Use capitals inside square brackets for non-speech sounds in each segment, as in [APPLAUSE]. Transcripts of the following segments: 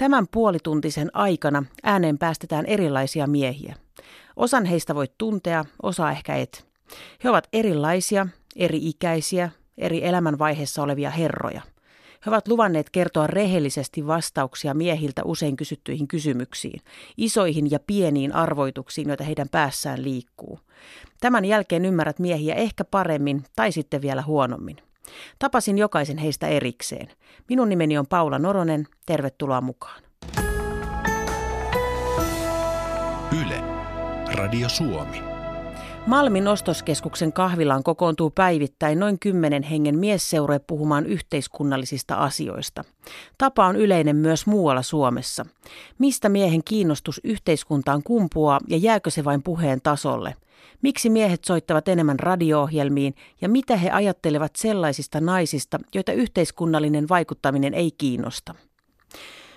Tämän puolituntisen aikana ääneen päästetään erilaisia miehiä. Osan heistä voit tuntea, osa ehkä et. He ovat erilaisia, eri-ikäisiä, eri elämänvaiheessa olevia herroja. He ovat luvanneet kertoa rehellisesti vastauksia miehiltä usein kysyttyihin kysymyksiin, isoihin ja pieniin arvoituksiin, joita heidän päässään liikkuu. Tämän jälkeen ymmärrät miehiä ehkä paremmin tai sitten vielä huonommin. Tapasin jokaisen heistä erikseen. Minun nimeni on Paula Noronen. Tervetuloa mukaan. Yle. Radio Suomi. Malmin ostoskeskuksen kahvilaan kokoontuu päivittäin noin kymmenen hengen miesseure puhumaan yhteiskunnallisista asioista. Tapa on yleinen myös muualla Suomessa. Mistä miehen kiinnostus yhteiskuntaan kumpuaa ja jääkö se vain puheen tasolle? Miksi miehet soittavat enemmän radio-ohjelmiin ja mitä he ajattelevat sellaisista naisista, joita yhteiskunnallinen vaikuttaminen ei kiinnosta?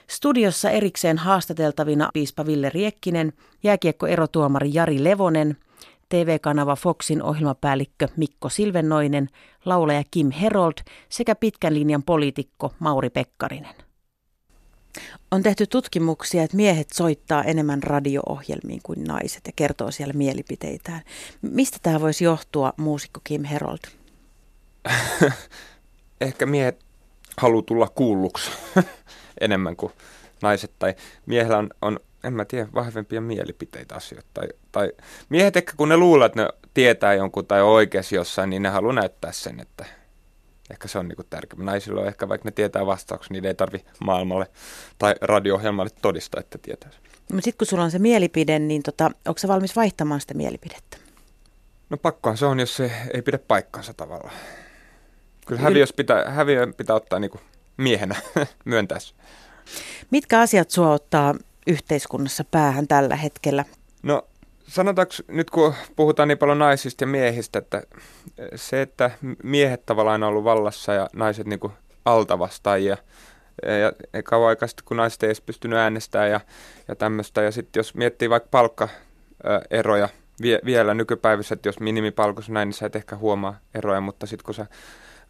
Studiossa erikseen haastateltavina piispa Ville Riekkinen, jääkiekkoerotuomari Jari Levonen, TV-kanava Foxin ohjelmapäällikkö Mikko Silvennoinen, laulaja Kim Herold sekä pitkän linjan poliitikko Mauri Pekkarinen. On tehty tutkimuksia, että miehet soittaa enemmän radio-ohjelmiin kuin naiset ja kertoo siellä mielipiteitään. Mistä tämä voisi johtua, muusikko Kim Herold? [LAUGHS] Ehkä miehet haluaa tulla kuulluksi [LAUGHS] enemmän kuin naiset. Tai miehellä on, on en mä tiedä, vahvempia mielipiteitä asioita. Tai, tai miehet ehkä kun ne luulee, että ne tietää jonkun tai oikeasti jossain, niin ne haluaa näyttää sen, että ehkä se on niinku tärkeää. Naisilla on ehkä, vaikka ne tietää vastauksen, niin ei tarvi maailmalle tai radio-ohjelmalle todistaa, että tietää sen. No sitten kun sulla on se mielipide, niin tota, onko se valmis vaihtamaan sitä mielipidettä? No pakkohan se on, jos se ei pidä paikkansa tavallaan. Kyllä häviös pitää, häviö pitää ottaa niinku miehenä [LAUGHS] myöntää Mitkä asiat sua ottaa yhteiskunnassa päähän tällä hetkellä? No sanotaanko nyt kun puhutaan niin paljon naisista ja miehistä, että se, että miehet tavallaan on ollut vallassa ja naiset niin kuin altavastaajia, ja, ja kauan aikaa sitten, kun naiset ei edes pystynyt äänestämään ja, ja tämmöistä. Ja sitten jos miettii vaikka palkkaeroja vie, vielä nykypäivässä, että jos minimipalkossa näin, niin sä et ehkä huomaa eroja, mutta sitten kun sä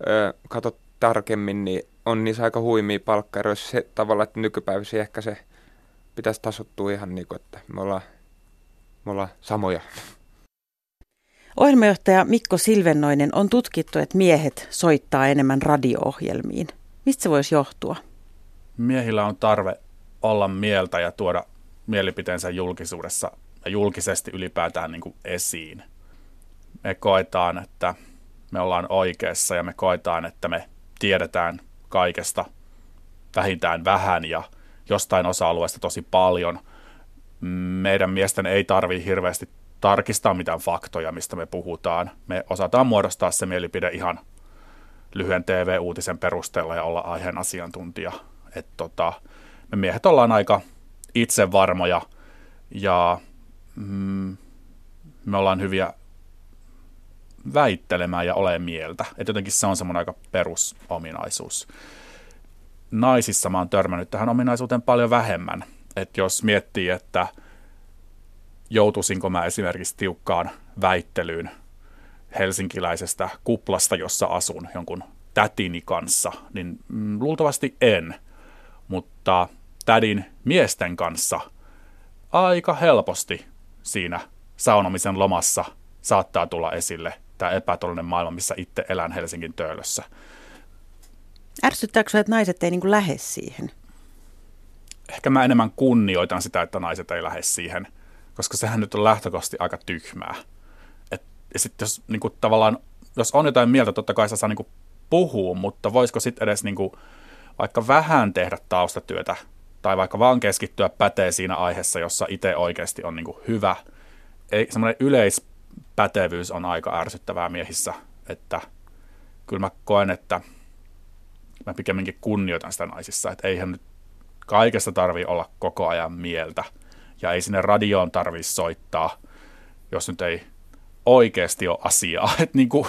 ö, katsot tarkemmin, niin on niissä aika huimia palkkaeroja. Se tavalla, että nykypäivässä ehkä se pitäisi tasottua ihan niin kuin, että me ollaan, me ollaan samoja. Ohjelmajohtaja Mikko Silvennoinen on tutkittu, että miehet soittaa enemmän radio-ohjelmiin. Mistä se voisi johtua? Miehillä on tarve olla mieltä ja tuoda mielipiteensä julkisuudessa ja julkisesti ylipäätään niin kuin esiin. Me koetaan, että me ollaan oikeassa ja me koetaan, että me tiedetään kaikesta vähintään vähän ja jostain osa-alueesta tosi paljon. Meidän miesten ei tarvi hirveästi tarkistaa mitään faktoja, mistä me puhutaan. Me osataan muodostaa se mielipide ihan lyhyen TV-uutisen perusteella ja olla aiheen asiantuntija. Et tota, me miehet ollaan aika itsevarmoja ja mm, me ollaan hyviä väittelemään ja ole mieltä. Et jotenkin se on semmoinen aika perusominaisuus naisissa mä oon törmännyt tähän ominaisuuteen paljon vähemmän. Että jos miettii, että joutuisinko mä esimerkiksi tiukkaan väittelyyn helsinkiläisestä kuplasta, jossa asun jonkun tätini kanssa, niin mm, luultavasti en. Mutta tädin miesten kanssa aika helposti siinä saunomisen lomassa saattaa tulla esille tämä epätollinen maailma, missä itse elän Helsingin töölössä. Ärsyttääkö se, että naiset ei niin lähde siihen? Ehkä mä enemmän kunnioitan sitä, että naiset ei lähde siihen, koska sehän nyt on lähtökohtaisesti aika tyhmää. Et, ja sitten jos niin kuin, tavallaan, jos on jotain mieltä, totta kai saa niin kuin, puhua, mutta voisiko sitten edes niin kuin, vaikka vähän tehdä taustatyötä tai vaikka vaan keskittyä pätee siinä aiheessa, jossa itse oikeasti on niin kuin, hyvä. Ei, semmoinen yleispätevyys on aika ärsyttävää miehissä, että kyllä mä koen, että – mä pikemminkin kunnioitan sitä naisissa, että eihän nyt kaikesta tarvi olla koko ajan mieltä ja ei sinne radioon tarvitse soittaa, jos nyt ei oikeasti ole asiaa. [LAUGHS] Et niin kuin,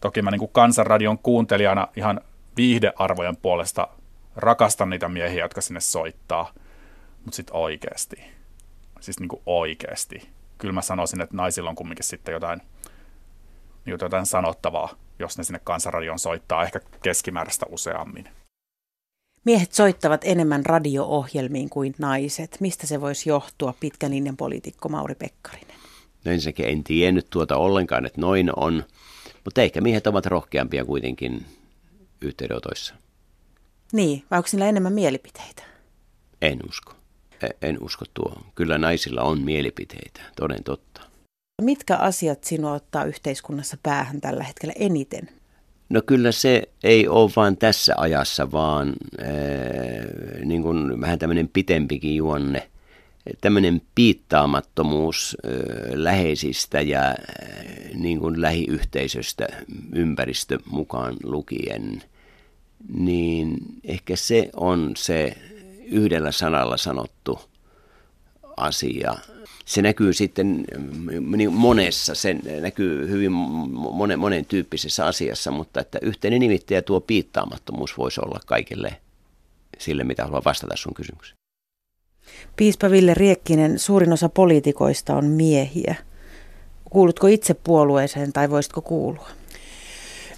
toki mä niin kuin kansanradion kuuntelijana ihan viihdearvojen puolesta rakastan niitä miehiä, jotka sinne soittaa, mutta sitten oikeasti, siis niin kuin oikeasti. Kyllä mä sanoisin, että naisilla on kumminkin sitten jotain, niin jotain sanottavaa, jos ne sinne kansanradioon soittaa ehkä keskimääräistä useammin. Miehet soittavat enemmän radio-ohjelmiin kuin naiset. Mistä se voisi johtua, pitkän linjan poliitikko Mauri Pekkarinen? No ensinnäkin en tiennyt tuota ollenkaan, että noin on, mutta ehkä miehet ovat rohkeampia kuitenkin yhteydenotoissa. Niin, vai onko niillä enemmän mielipiteitä? En usko. E, en usko tuo. Kyllä naisilla on mielipiteitä, toden totta. Mitkä asiat sinua ottaa yhteiskunnassa päähän tällä hetkellä eniten? No kyllä se ei ole vain tässä ajassa, vaan äh, niin kuin vähän tämmöinen pitempikin juonne. Tämmöinen piittaamattomuus äh, läheisistä ja äh, niin kuin lähiyhteisöstä ympäristö mukaan lukien, niin ehkä se on se yhdellä sanalla sanottu asia. Se näkyy sitten mm, niin monessa, se näkyy hyvin monen, monen tyyppisessä asiassa, mutta että yhteinen nimittäjä tuo piittaamattomuus voisi olla kaikille sille, mitä haluan vastata sun kysymykseen. Piispa Ville Riekkinen, suurin osa poliitikoista on miehiä. Kuulutko itse puolueeseen tai voisitko kuulua?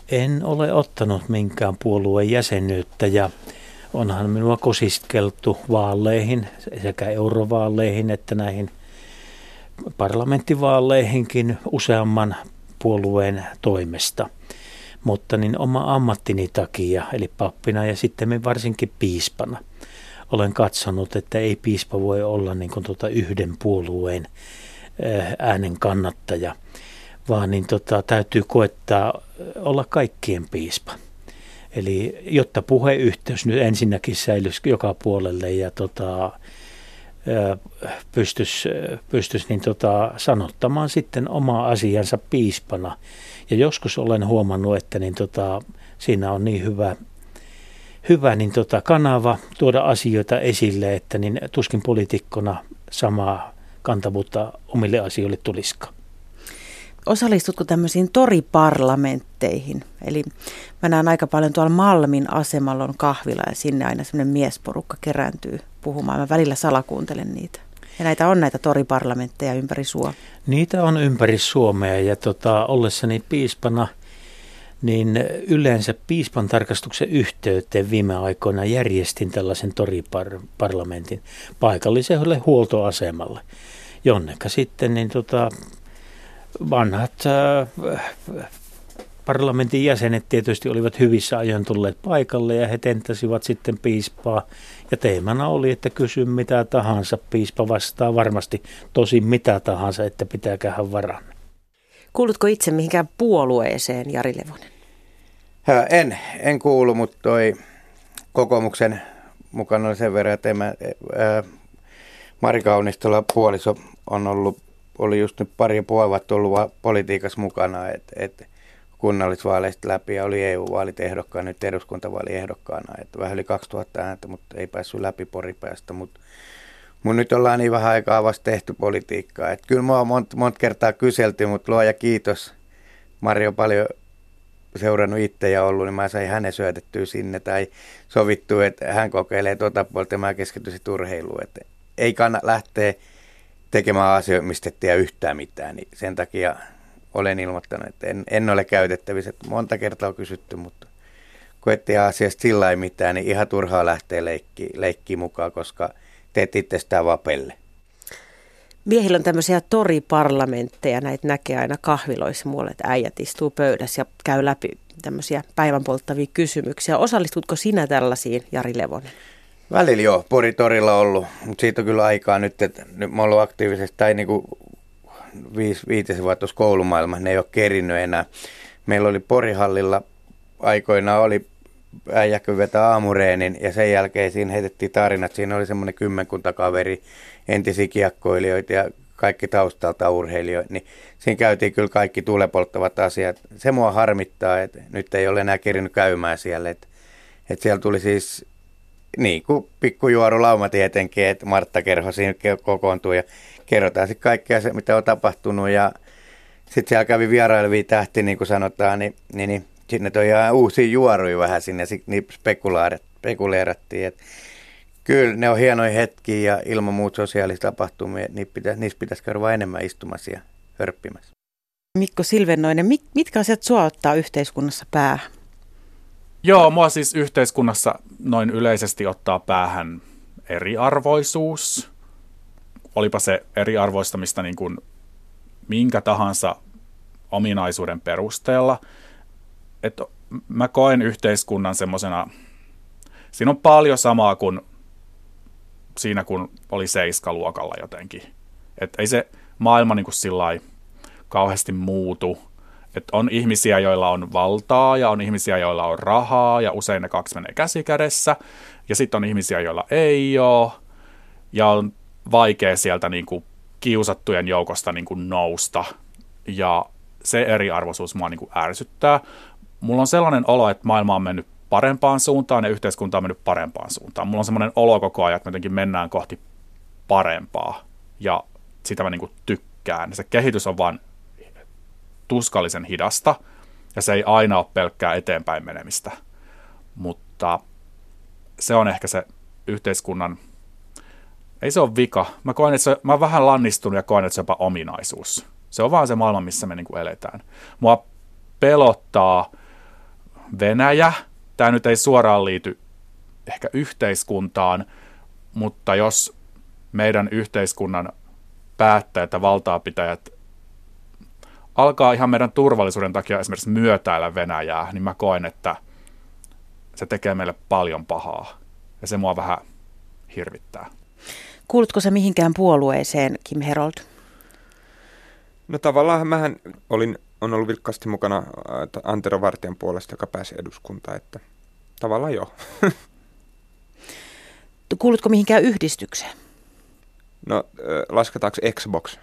En ole ottanut minkään puolueen jäsenyyttä ja onhan minua kosiskeltu vaaleihin, sekä eurovaaleihin että näihin parlamenttivaaleihinkin useamman puolueen toimesta. Mutta niin oma ammattini takia, eli pappina ja sitten varsinkin piispana, olen katsonut, että ei piispa voi olla niin kuin tuota yhden puolueen äänen kannattaja, vaan niin tota, täytyy koettaa olla kaikkien piispa. Eli jotta puheyhteys nyt ensinnäkin säilyisi joka puolelle ja tota, pystyisi, pystyisi niin tota, sanottamaan sitten omaa asiansa piispana. Ja joskus olen huomannut, että niin tota, siinä on niin hyvä, hyvä niin tota, kanava tuoda asioita esille, että niin tuskin poliitikkona samaa kantavuutta omille asioille tulisikaan osallistutko tämmöisiin toriparlamentteihin? Eli mä näen aika paljon tuolla Malmin asemalla on kahvila ja sinne aina semmoinen miesporukka kerääntyy puhumaan. Mä välillä salakuuntelen niitä. Ja näitä on näitä toriparlamentteja ympäri Suomea. Niitä on ympäri Suomea ja tota, ollessani piispana, niin yleensä piispan tarkastuksen yhteyteen viime aikoina järjestin tällaisen toriparlamentin paikalliselle huoltoasemalle, jonneka sitten niin tota, vanhat äh, parlamentin jäsenet tietysti olivat hyvissä ajoin tulleet paikalle ja he tenttasivat sitten piispaa. Ja teemana oli, että kysy mitä tahansa, piispa vastaa varmasti tosi mitä tahansa, että pitääköhän varan. Kuulutko itse mihinkään puolueeseen, Jari Levonen? En, en kuulu, mutta toi kokoomuksen mukana oli sen verran, että mä, ää, Mari Kaunistola puoliso on ollut oli just nyt pari vuotta ollut politiikassa mukana, että et kunnallisvaaleista läpi ja oli EU-vaalit ehdokkaana, nyt eduskuntavaali ehdokkaana, että vähän yli 2000 ääntä, mutta ei päässyt läpi poripäästä, mutta mun nyt ollaan niin vähän aikaa vasta tehty politiikkaa, että kyllä mä oon monta mont kertaa kyselty, mutta luoja kiitos, Mario paljon seurannut itse ja ollut, niin mä sain hänen syötettyä sinne tai sovittu, että hän kokeilee tuota puolta ja mä keskityisin urheiluun, että ei kannata lähteä tekemään asioita, mistä et tiedä yhtään mitään, niin sen takia olen ilmoittanut, että en, en ole käytettävissä. Että monta kertaa on kysytty, mutta kun et tiedä asiasta sillä ei mitään, niin ihan turhaa lähteä leikki, leikkiin mukaan, koska teet itsestään vapelle. Miehillä on tämmöisiä toriparlamentteja, näitä näkee aina kahviloissa muualle, että äijät istuu pöydässä ja käy läpi tämmöisiä päivän polttavia kysymyksiä. Osallistutko sinä tällaisiin, Jari Levonen? Välillä joo, Poritorilla ollut, mutta siitä on kyllä aikaa nyt, että nyt mä oon ollut aktiivisesti, tai niin kuin viisi, viitisen vuotta tuossa koulumaailmassa, ne ei ole kerinnyt enää. Meillä oli Porihallilla aikoina oli äijäkö vetää aamureenin ja sen jälkeen siinä heitettiin tarinat. Siinä oli semmoinen kymmenkunta kaveri, entisiä kiekkoilijoita ja kaikki taustalta urheilijoita, niin siinä käytiin kyllä kaikki tulepolttavat asiat. Se mua harmittaa, että nyt ei ole enää kerinyt käymään siellä. Että, että siellä tuli siis niin kuin pikkujuorulauma tietenkin, että Martta Kerho siinä kokoontuu ja kerrotaan sitten kaikkea se, mitä on tapahtunut ja sitten siellä kävi vierailevia tähti, niin kuin sanotaan, niin, niin, niin sinne toi ihan uusia juoruja vähän sinne, niin spekuleerattiin, että kyllä ne on hienoja hetkiä ja ilman muut sosiaalista tapahtumia, niin pitä, niissä pitäisi käydä vain enemmän istumassa ja hörppimässä. Mikko Silvennoinen, mitkä asiat sua ottaa yhteiskunnassa päähän? Joo, mua siis yhteiskunnassa noin yleisesti ottaa päähän eriarvoisuus. Olipa se eriarvoistamista niin kuin minkä tahansa ominaisuuden perusteella. Että mä koen yhteiskunnan semmoisena, siinä on paljon samaa kuin siinä, kun oli seiskaluokalla jotenkin. Että ei se maailma niin kuin sillä kauheasti muutu että on ihmisiä, joilla on valtaa ja on ihmisiä, joilla on rahaa ja usein ne kaksi menee käsikädessä. Ja sitten on ihmisiä, joilla ei ole ja on vaikea sieltä niin kuin kiusattujen joukosta niin kuin nousta. Ja se eriarvoisuus mua niin kuin ärsyttää. Mulla on sellainen olo, että maailma on mennyt parempaan suuntaan ja yhteiskunta on mennyt parempaan suuntaan. Mulla on sellainen olo koko ajan, että me jotenkin mennään kohti parempaa ja sitä mä niin kuin tykkään. Se kehitys on vaan tuskallisen hidasta, ja se ei aina ole pelkkää eteenpäin menemistä. Mutta se on ehkä se yhteiskunnan, ei se ole vika. Mä koen, että se, mä vähän lannistunut ja koen, että se on jopa ominaisuus. Se on vaan se maailma, missä me niin kuin eletään. Mua pelottaa Venäjä. Tämä nyt ei suoraan liity ehkä yhteiskuntaan, mutta jos meidän yhteiskunnan päättäjät ja valtaapitäjät alkaa ihan meidän turvallisuuden takia esimerkiksi myötäillä Venäjää, niin mä koen, että se tekee meille paljon pahaa. Ja se mua vähän hirvittää. Kuulutko se mihinkään puolueeseen, Kim Herold? No tavallaan mähän olin, on ollut vilkkaasti mukana äh, Antero Vartijan puolesta, joka pääsi eduskuntaan, että tavallaan joo. [LAUGHS] Kuulutko mihinkään yhdistykseen? No, äh, lasketaanko Xbox? [LAUGHS]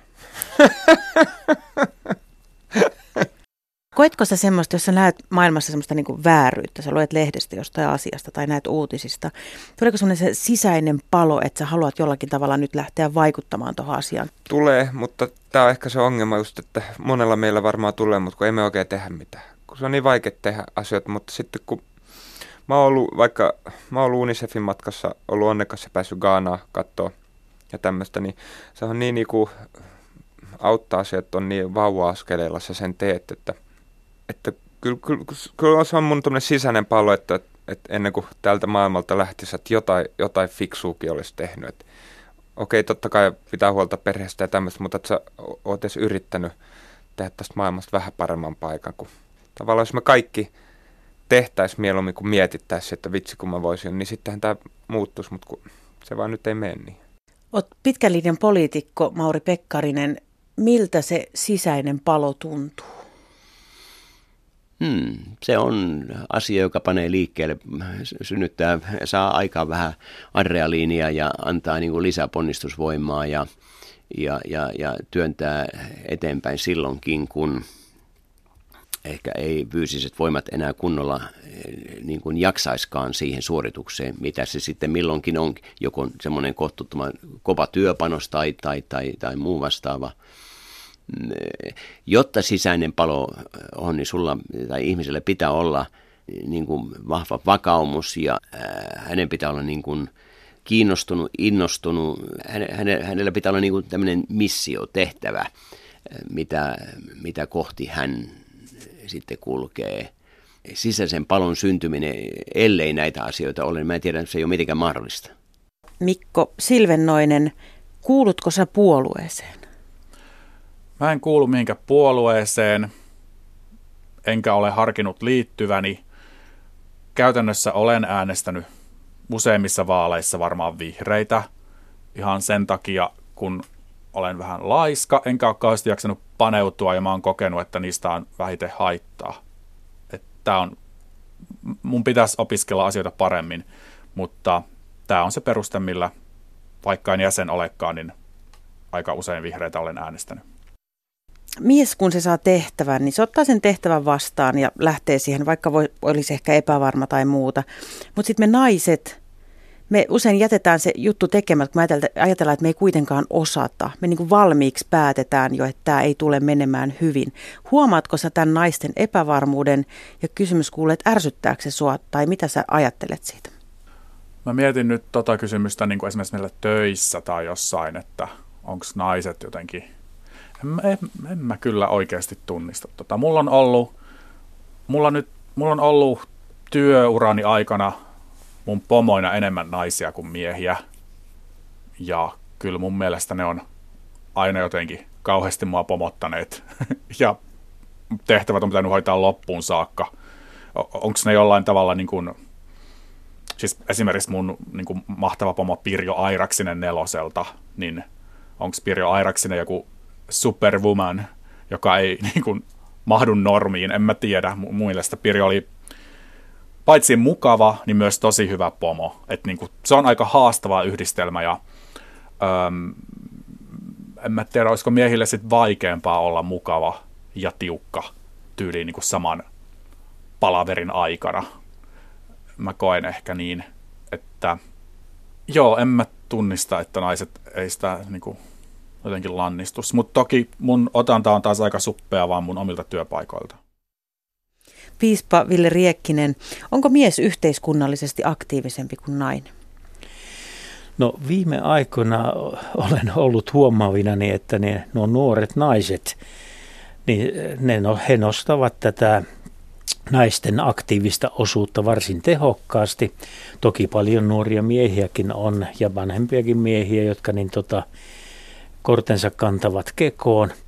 Koetko sä semmoista, jos sä näet maailmassa semmoista niin vääryyttä, sä luet lehdestä jostain asiasta tai näet uutisista, tuleeko semmoinen se sisäinen palo, että sä haluat jollakin tavalla nyt lähteä vaikuttamaan tuohon asiaan? Tulee, mutta tämä on ehkä se ongelma just, että monella meillä varmaan tulee, mutta kun emme oikein tehdä mitään. Kun se on niin vaikea tehdä asioita, mutta sitten kun mä oon ollut, vaikka mä oon ollut UNICEFin matkassa, ollut onnekas ja päässyt Gaanaa katsoa ja tämmöistä, niin se on niin, niin kuin auttaa se, että on niin vauva-askeleilla sä sen teet, että, että kyllä, kyllä, kyllä se on mun sisäinen pallo, että, että ennen kuin tältä maailmalta lähtisi, että jotain, jotain fiksuukin olisi tehnyt. Että, okei, totta kai pitää huolta perheestä ja tämmöistä, mutta että sä oot edes yrittänyt tehdä tästä maailmasta vähän paremman paikan. Kun, tavallaan jos me kaikki tehtäisiin mieluummin kuin mietittäisiin, että vitsi kun mä voisin, niin sittenhän tämä muuttuisi, mutta kun se vaan nyt ei mene niin. Olet pitkän linjan poliitikko Mauri Pekkarinen miltä se sisäinen palo tuntuu? Hmm, se on asia, joka panee liikkeelle, synnyttää, saa aikaan vähän adrealiinia ja antaa niin kuin lisäponnistusvoimaa ja, ja, ja, ja työntää eteenpäin silloinkin, kun ehkä ei fyysiset voimat enää kunnolla niin kuin jaksaiskaan siihen suoritukseen, mitä se sitten milloinkin on, joko semmoinen kohtuuttoman kova työpanos tai, tai, tai, tai muu vastaava – jotta sisäinen palo on, niin sulla tai ihmiselle pitää olla niin kuin vahva vakaumus ja hänen pitää olla niin kuin kiinnostunut, innostunut. Hänellä pitää olla niin kuin tämmöinen missio, tehtävä, mitä, mitä kohti hän sitten kulkee. Sisäisen palon syntyminen, ellei näitä asioita ole, niin mä en tiedä, että se ei ole mitenkään mahdollista. Mikko Silvennoinen, kuulutko sä puolueeseen? Mä en kuulu mihinkään puolueeseen, enkä ole harkinnut liittyväni. Käytännössä olen äänestänyt useimmissa vaaleissa varmaan vihreitä ihan sen takia, kun olen vähän laiska, enkä ole kauheasti jaksanut paneutua ja mä oon kokenut, että niistä on vähiten haittaa. Että on, mun pitäisi opiskella asioita paremmin, mutta tämä on se peruste, millä vaikka en jäsen olekaan, niin aika usein vihreitä olen äänestänyt mies, kun se saa tehtävän, niin se ottaa sen tehtävän vastaan ja lähtee siihen, vaikka voi, olisi ehkä epävarma tai muuta. Mutta sitten me naiset, Me usein jätetään se juttu tekemättä, kun me ajatellaan, että me ei kuitenkaan osata. Me niin valmiiksi päätetään jo, että tämä ei tule menemään hyvin. Huomaatko sä tämän naisten epävarmuuden ja kysymys kuulee, että ärsyttääkö se sua tai mitä sä ajattelet siitä? Mä mietin nyt tota kysymystä niin kuin esimerkiksi meillä töissä tai jossain, että onko naiset jotenkin, en, en, en mä kyllä oikeasti tunnista tota. Mulla on ollut, mulla nyt, mulla on ollut työurani aikana mun pomoina enemmän naisia kuin miehiä. Ja kyllä mun mielestä ne on aina jotenkin kauheasti mua pomottaneet. [LAUGHS] ja tehtävät on pitänyt hoitaa loppuun saakka. Onko ne jollain tavalla niin kuin, siis esimerkiksi mun niin kuin mahtava pomo Pirjo Airaksinen neloselta, niin onko Pirjo Airaksinen joku superwoman, joka ei [LAUGHS] niin kuin, mahdu normiin, en mä tiedä. Mun mielestä Pirjo oli paitsi mukava, niin myös tosi hyvä pomo. Et niin kuin, se on aika haastava yhdistelmä ja öm, en mä tiedä, olisiko miehille sit vaikeampaa olla mukava ja tiukka tyyliin niin kuin saman palaverin aikana. Mä koen ehkä niin, että joo, en mä tunnista, että naiset ei sitä niin kuin, jotenkin lannistus. Mutta toki mun otanta on taas aika suppea vaan mun omilta työpaikoilta. Piispa Ville Riekkinen, onko mies yhteiskunnallisesti aktiivisempi kuin nainen? No viime aikoina olen ollut huomaavinani, että ne, nuo nuoret naiset, niin ne, no, he nostavat tätä naisten aktiivista osuutta varsin tehokkaasti. Toki paljon nuoria miehiäkin on ja vanhempiakin miehiä, jotka niin tota, kortensa kantavat kekoon –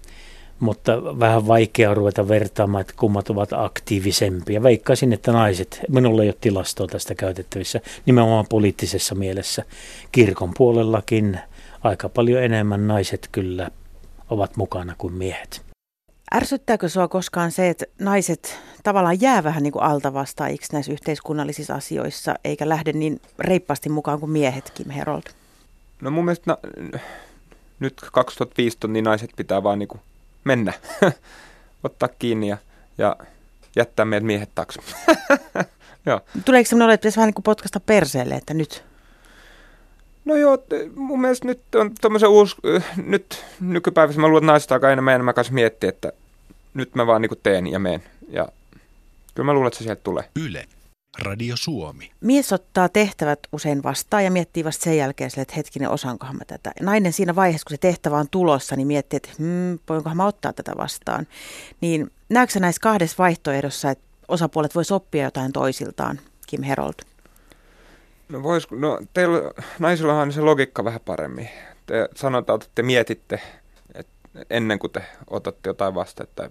mutta vähän vaikea ruveta vertaamaan, että kummat ovat aktiivisempia. Veikkaisin, että naiset, minulla ei ole tilastoa tästä käytettävissä, nimenomaan poliittisessa mielessä. Kirkon puolellakin aika paljon enemmän naiset kyllä ovat mukana kuin miehet. Ärsyttääkö sinua koskaan se, että naiset tavallaan jää vähän niin kuin altavastaajiksi näissä yhteiskunnallisissa asioissa, eikä lähde niin reippaasti mukaan kuin miehetkin, Herold? No mun mielestä na, nyt 2015 niin naiset pitää vaan niin kuin mennä, [LAUGHS] ottaa kiinni ja, ja jättää meidät miehet taakse. [LAUGHS] joo. Tuleeko sellainen olo, että pitäisi vähän niin kuin potkasta perseelle, että nyt? No joo, mun mielestä nyt on tuommoisen uusi, nyt nykypäivässä mä luulen, että naiset aika enemmän enemmän kanssa miettiä, että nyt mä vaan niin teen ja meen. Ja kyllä mä luulen, että se sieltä tulee. Yle. Radio Suomi. Mies ottaa tehtävät usein vastaan ja miettii vasta sen jälkeen sille, että hetkinen, osaankohan mä tätä. Nainen siinä vaiheessa, kun se tehtävä on tulossa, niin miettii, että hmm, voinkohan mä ottaa tätä vastaan. Niin näetkö näissä kahdessa vaihtoehdossa, että osapuolet voisi oppia jotain toisiltaan, Kim Herold? No vois, no teillä naisilla on se logiikka vähän paremmin. Te sanotaan, että te mietitte että ennen kuin te otatte jotain vastaan, että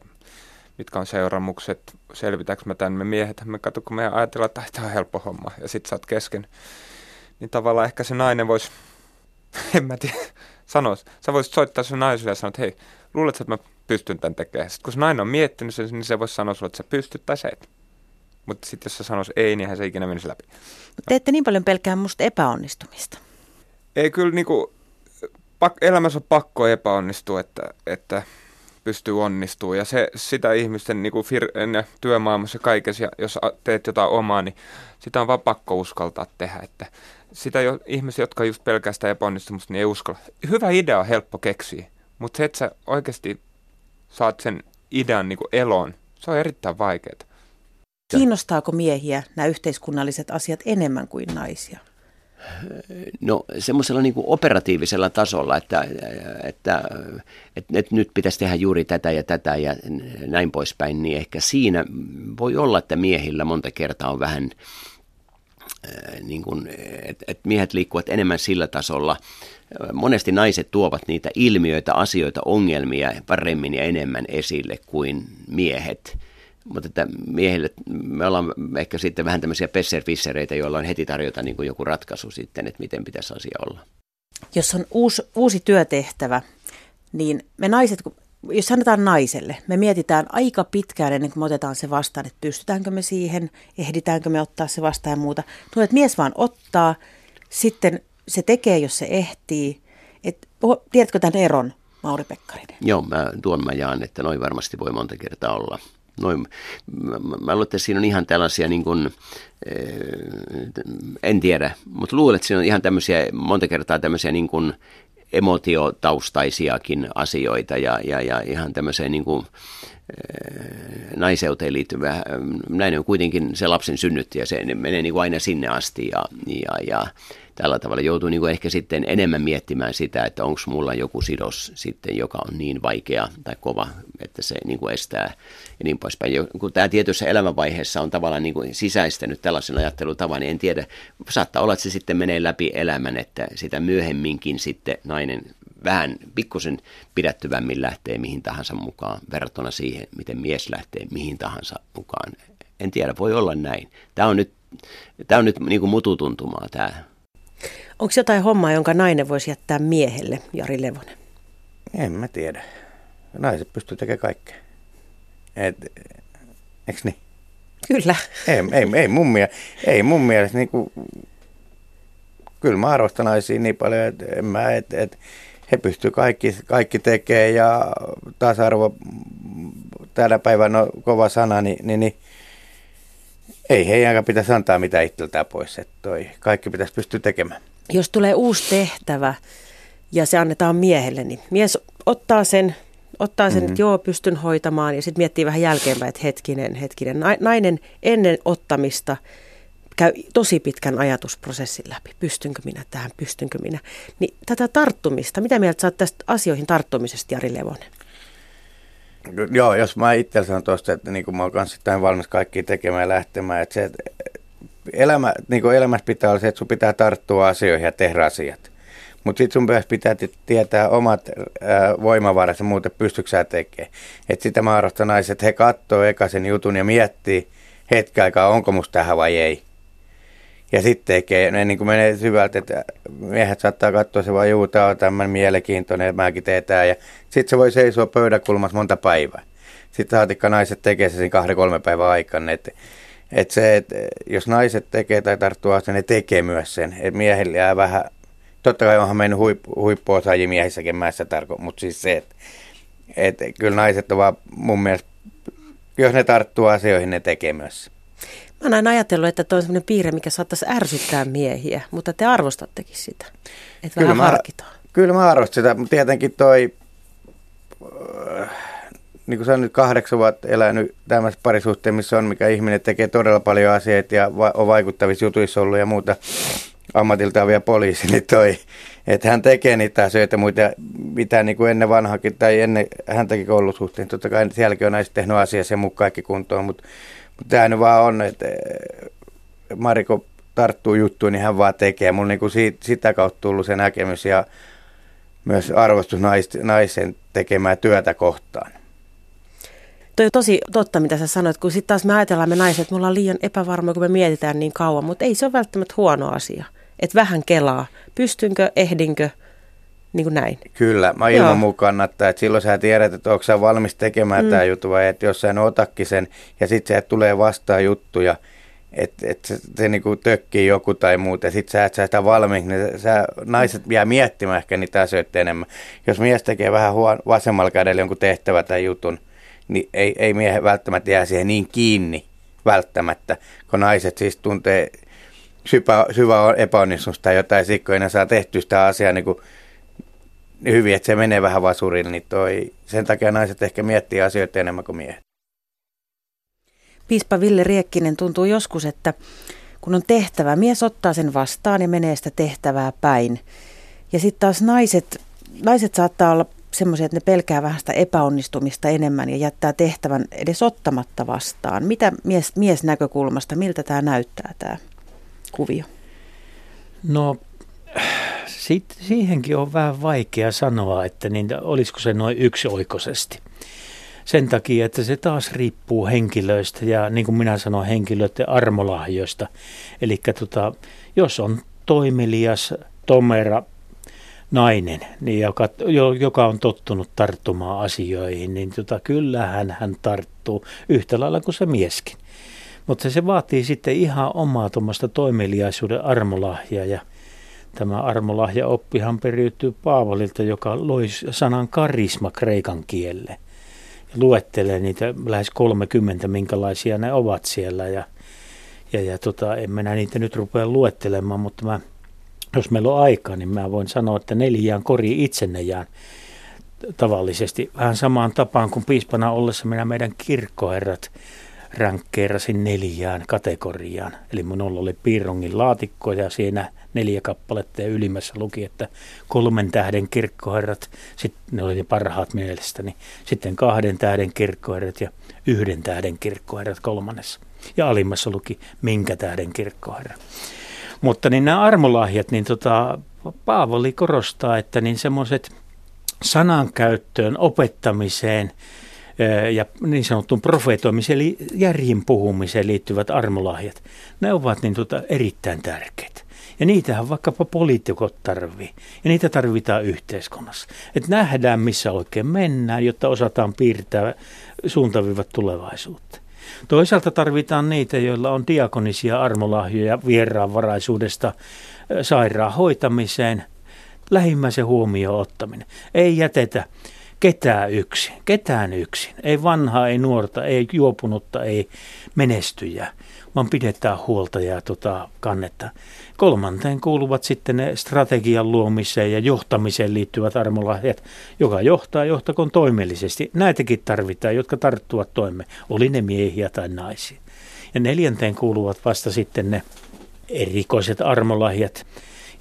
mitkä on seuraamukset, selvitäänkö mä tämän, me miehet, me katso, kun me ajatellaan, että tämä on helppo homma, ja sit sä oot kesken. Niin tavallaan ehkä se nainen voisi, [LAUGHS] en mä tiedä, sanoa, sä voisit soittaa sun naiselle ja sanoa, että hei, luuletko, että mä pystyn tämän tekemään? Sitten kun se nainen on miettinyt sen, niin se voisi sanoa sulle, että sä pystyt tai sä et. Mutta sitten jos se sanoisi ei, niin hän se ikinä menisi läpi. Te ette niin paljon pelkää musta epäonnistumista. Ei kyllä niinku, pak, elämässä on pakko epäonnistua, että, että pystyy onnistumaan. Ja se, sitä ihmisten niin kuin fir- työmaailmassa kaikessa, jos teet jotain omaa, niin sitä on vaan pakko uskaltaa tehdä. Että sitä jo, ihmiset, jotka just pelkästään epäonnistumista, niin ei uskalla. Hyvä idea on helppo keksiä, mutta se, että sä oikeasti saat sen idean niin kuin eloon, se on erittäin vaikeaa. Kiinnostaako miehiä nämä yhteiskunnalliset asiat enemmän kuin naisia? No semmoisella niin operatiivisella tasolla, että, että, että, että nyt pitäisi tehdä juuri tätä ja tätä ja näin poispäin, niin ehkä siinä voi olla, että miehillä monta kertaa on vähän niin kuin, että, että miehet liikkuvat enemmän sillä tasolla. Monesti naiset tuovat niitä ilmiöitä, asioita, ongelmia paremmin ja enemmän esille kuin miehet – mutta että miehille, me ollaan ehkä sitten vähän tämmöisiä pesserfissereitä, joilla on heti tarjota niin kuin joku ratkaisu sitten, että miten pitäisi asia olla. Jos on uusi, uusi työtehtävä, niin me naiset, jos sanotaan naiselle, me mietitään aika pitkään ennen kuin me otetaan se vastaan, että pystytäänkö me siihen, ehditäänkö me ottaa se vastaan ja muuta. Tuntuu, että mies vaan ottaa, sitten se tekee, jos se ehtii. Et, tiedätkö tämän eron, Mauri Pekkarinen? Joo, mä, tuon mä jaan, että noin varmasti voi monta kertaa olla. Noin, mä, mä luulen, että siinä on ihan tällaisia niin kuin, en tiedä, mutta luulen, että siinä on ihan tämmöisiä, monta kertaa tämmöisiä niin kuin emotiotaustaisiakin asioita ja, ja, ja ihan tämmöiseen niin kuin, naiseuteen liittyvä, näin on kuitenkin se lapsen synnytti ja se menee niin kuin aina sinne asti ja, ja, ja tällä tavalla joutuu niin ehkä sitten enemmän miettimään sitä, että onko mulla joku sidos sitten, joka on niin vaikea tai kova, että se niin estää ja niin poispäin. Kun tämä tietyssä elämänvaiheessa on tavallaan niin sisäistänyt tällaisen ajattelutavan, niin en tiedä, saattaa olla, että se sitten menee läpi elämän, että sitä myöhemminkin sitten nainen vähän pikkusen pidättyvämmin lähtee mihin tahansa mukaan verrattuna siihen, miten mies lähtee mihin tahansa mukaan. En tiedä, voi olla näin. Tämä on nyt, tämä on nyt niin kuin mututuntumaa tämä. Onko jotain hommaa, jonka nainen voisi jättää miehelle, Jari Levonen? En mä tiedä. Naiset pystyy tekemään kaikkea. Et, eiks niin? Kyllä. Ei, ei, ei, mun, mielestä, ei mun mielestä niin kuin, kyllä mä arvostan naisia niin paljon, että en mä, et, et, he pystyvät kaikki, kaikki tekemään ja tasa-arvo tänä päivänä on kova sana, niin, niin, niin ei heidän pitäisi antaa mitään itseltään pois, että toi kaikki pitäisi pystyä tekemään. Jos tulee uusi tehtävä ja se annetaan miehelle, niin mies ottaa sen, ottaa sen mm-hmm. että joo, pystyn hoitamaan ja sitten miettii vähän jälkeenpäin, että hetkinen, hetkinen. Nainen ennen ottamista käy tosi pitkän ajatusprosessin läpi. Pystynkö minä tähän, pystynkö minä. Niin tätä tarttumista, mitä mieltä saat tästä asioihin tarttumisesta, Jari Levonen? Joo, jos mä itse sanon tuosta, että niin kuin mä oon kanssa valmis kaikki tekemään ja lähtemään, että se, että elämä, niin kuin elämässä pitää olla se, että sun pitää tarttua asioihin ja tehdä asiat. Mutta sitten sun pitää tietää omat ää, voimavarat ja muuten pystyksää tekemään. Että sitä mä arvostan naiset, he katsoo eka sen jutun ja miettii hetki aikaa, onko musta tähän vai ei. Ja sitten tekee, ne niin kuin menee syvältä, että miehet saattaa katsoa se vaan, juu, tämä on tämmöinen mielenkiintoinen, että mäkin teen tämä. Ja sitten se voi seisoa pöydäkulmassa monta päivää. Sitten saatikka naiset tekee se siinä kahden, kolme päivän aikana. Että et se, et jos naiset tekee tai tarttuu asiaan, ne tekee myös sen. Et miehillä jää vähän, totta kai onhan mennyt huip, huippuosaajia miehissäkin mäessä tarko, mutta siis se, että et, kyllä naiset on vaan mun mielestä, jos ne tarttuu asioihin, ne tekee myös Mä oon aina ajatellut, että toi on sellainen piirre, mikä saattaisi ärsyttää miehiä, mutta te arvostattekin sitä, että kyllä vähän mä, harkitaan. Kyllä mä arvostan sitä, mutta tietenkin toi, äh, niin kuin sä nyt kahdeksan vuotta elänyt tämmöisessä parisuhteen, missä on, mikä ihminen tekee todella paljon asioita ja va- on vaikuttavissa jutuissa ollut ja muuta ammatiltaan vielä poliisi, [LAUGHS] niin toi, että hän tekee niitä asioita muita, mitä niin kuin ennen vanhakin tai ennen häntäkin koulusuhteen. Totta kai sielläkin on näistä tehnyt asiaa sen mukaan kaikki kuntoon, mutta tämä nyt vaan on, että eh, Mariko tarttuu juttuun, niin hän vaan tekee. Mulla niinku siitä, sitä kautta tullut se näkemys ja myös arvostus naisen tekemää työtä kohtaan. Toi on tosi totta, mitä sä sanoit, kun sitten taas me ajatellaan me naiset, että me ollaan liian epävarmoja, kun me mietitään niin kauan, mutta ei se ole välttämättä huono asia. Että vähän kelaa, pystynkö, ehdinkö, niin kuin näin. Kyllä, mä ilman mukaan että, että silloin sä tiedät, että onko sä valmis tekemään mm. tämä juttu vai että jos sä en otakin sen ja sitten se tulee vastaan juttuja, että et se, se niinku tökkii joku tai muuta ja sitten sä et sä sitä valmiiksi, niin sä, naiset jää miettimään ehkä niitä asioita enemmän. Jos mies tekee vähän huon, vasemmalla kädellä jonkun tehtävä tai jutun, niin ei, ei miehen välttämättä jää siihen niin kiinni välttämättä, kun naiset siis tuntee syvä, syvä epäonnistusta tai jotain sikkoina saa tehty sitä asiaa niin kuin hyvin, että se menee vähän vasurille, niin toi, sen takia naiset ehkä miettii asioita enemmän kuin miehet. Piispa Ville Riekkinen tuntuu joskus, että kun on tehtävä, mies ottaa sen vastaan ja menee sitä tehtävää päin. Ja sitten taas naiset, naiset saattaa olla semmoisia, että ne pelkää vähän sitä epäonnistumista enemmän ja jättää tehtävän edes ottamatta vastaan. Mitä mies, mies näkökulmasta, miltä tämä näyttää tämä kuvio? No sit, siihenkin on vähän vaikea sanoa, että niin, olisiko se noin yksioikoisesti. Sen takia, että se taas riippuu henkilöistä ja niin kuin minä sanoin, henkilöiden armolahjoista. Eli tota, jos on toimelias, tomera nainen, niin joka, joka on tottunut tarttumaan asioihin, niin tota, kyllähän hän tarttuu yhtä lailla kuin se mieskin. Mutta se vaatii sitten ihan omaa tuommoista toimeliaisuuden armolahjaa ja Tämä armolahja oppihan periytyy Paavalilta, joka loi sanan karisma kreikan kielle. luettelee niitä lähes 30, minkälaisia ne ovat siellä ja, ja, ja tota, en minä niitä nyt rupea luettelemaan, mutta mä, jos meillä on aikaa, niin mä voin sanoa, että neljään kori itsenne jään tavallisesti. Vähän samaan tapaan kuin piispana ollessa minä meidän kirkkoherrat rankkeerasin neljään kategoriaan. Eli minulla oli piirrongin laatikko ja siinä neljä kappaletta ja ylimmässä luki, että kolmen tähden kirkkoherrat, sitten ne oli ne parhaat mielestäni. Sitten kahden tähden kirkkoherrat ja yhden tähden kirkkoherrat kolmannessa. Ja alimmassa luki minkä tähden kirkkoherra. Mutta niin nämä armolahjat, niin tota, Paavoli korostaa, että niin semmoiset sanankäyttöön, opettamiseen – ja niin sanottuun profetoimiseen eli järjin puhumiseen liittyvät armolahjat, ne ovat niin tuota erittäin tärkeitä. Ja niitähän vaikkapa poliitikot tarvii. Ja niitä tarvitaan yhteiskunnassa. Että nähdään, missä oikein mennään, jotta osataan piirtää suuntavivat tulevaisuutta. Toisaalta tarvitaan niitä, joilla on diakonisia armolahjoja vieraanvaraisuudesta sairaan hoitamiseen, lähimmäisen huomioon ottaminen. Ei jätetä ketään yksin, ketään yksin. Ei vanhaa, ei nuorta, ei juopunutta, ei menestyjä, vaan pidetään huolta ja tota, kannetta. Kolmanteen kuuluvat sitten ne strategian luomiseen ja johtamiseen liittyvät armolahjat, joka johtaa johtakoon toimellisesti. Näitäkin tarvitaan, jotka tarttuvat toimeen, oli ne miehiä tai naisia. Ja neljänteen kuuluvat vasta sitten ne erikoiset armolahjat.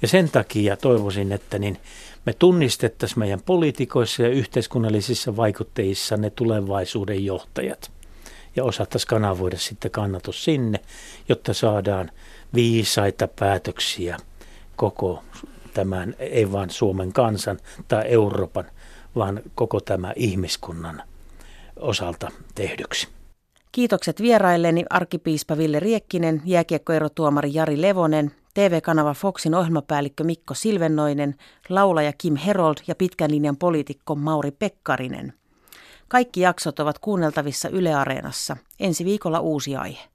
Ja sen takia toivoisin, että niin me tunnistettaisiin meidän poliitikoissa ja yhteiskunnallisissa vaikutteissa ne tulevaisuuden johtajat ja osattaisiin kanavoida sitten kannatus sinne, jotta saadaan viisaita päätöksiä koko tämän, ei vain Suomen kansan tai Euroopan, vaan koko tämä ihmiskunnan osalta tehdyksi. Kiitokset vierailleni arkipiispa Ville Riekkinen, jääkiekkoerotuomari Jari Levonen TV-kanava Foxin ohjelmapäällikkö Mikko Silvennoinen, laulaja Kim Herold ja pitkän linjan poliitikko Mauri Pekkarinen. Kaikki jaksot ovat kuunneltavissa Yle Areenassa. Ensi viikolla uusi aihe.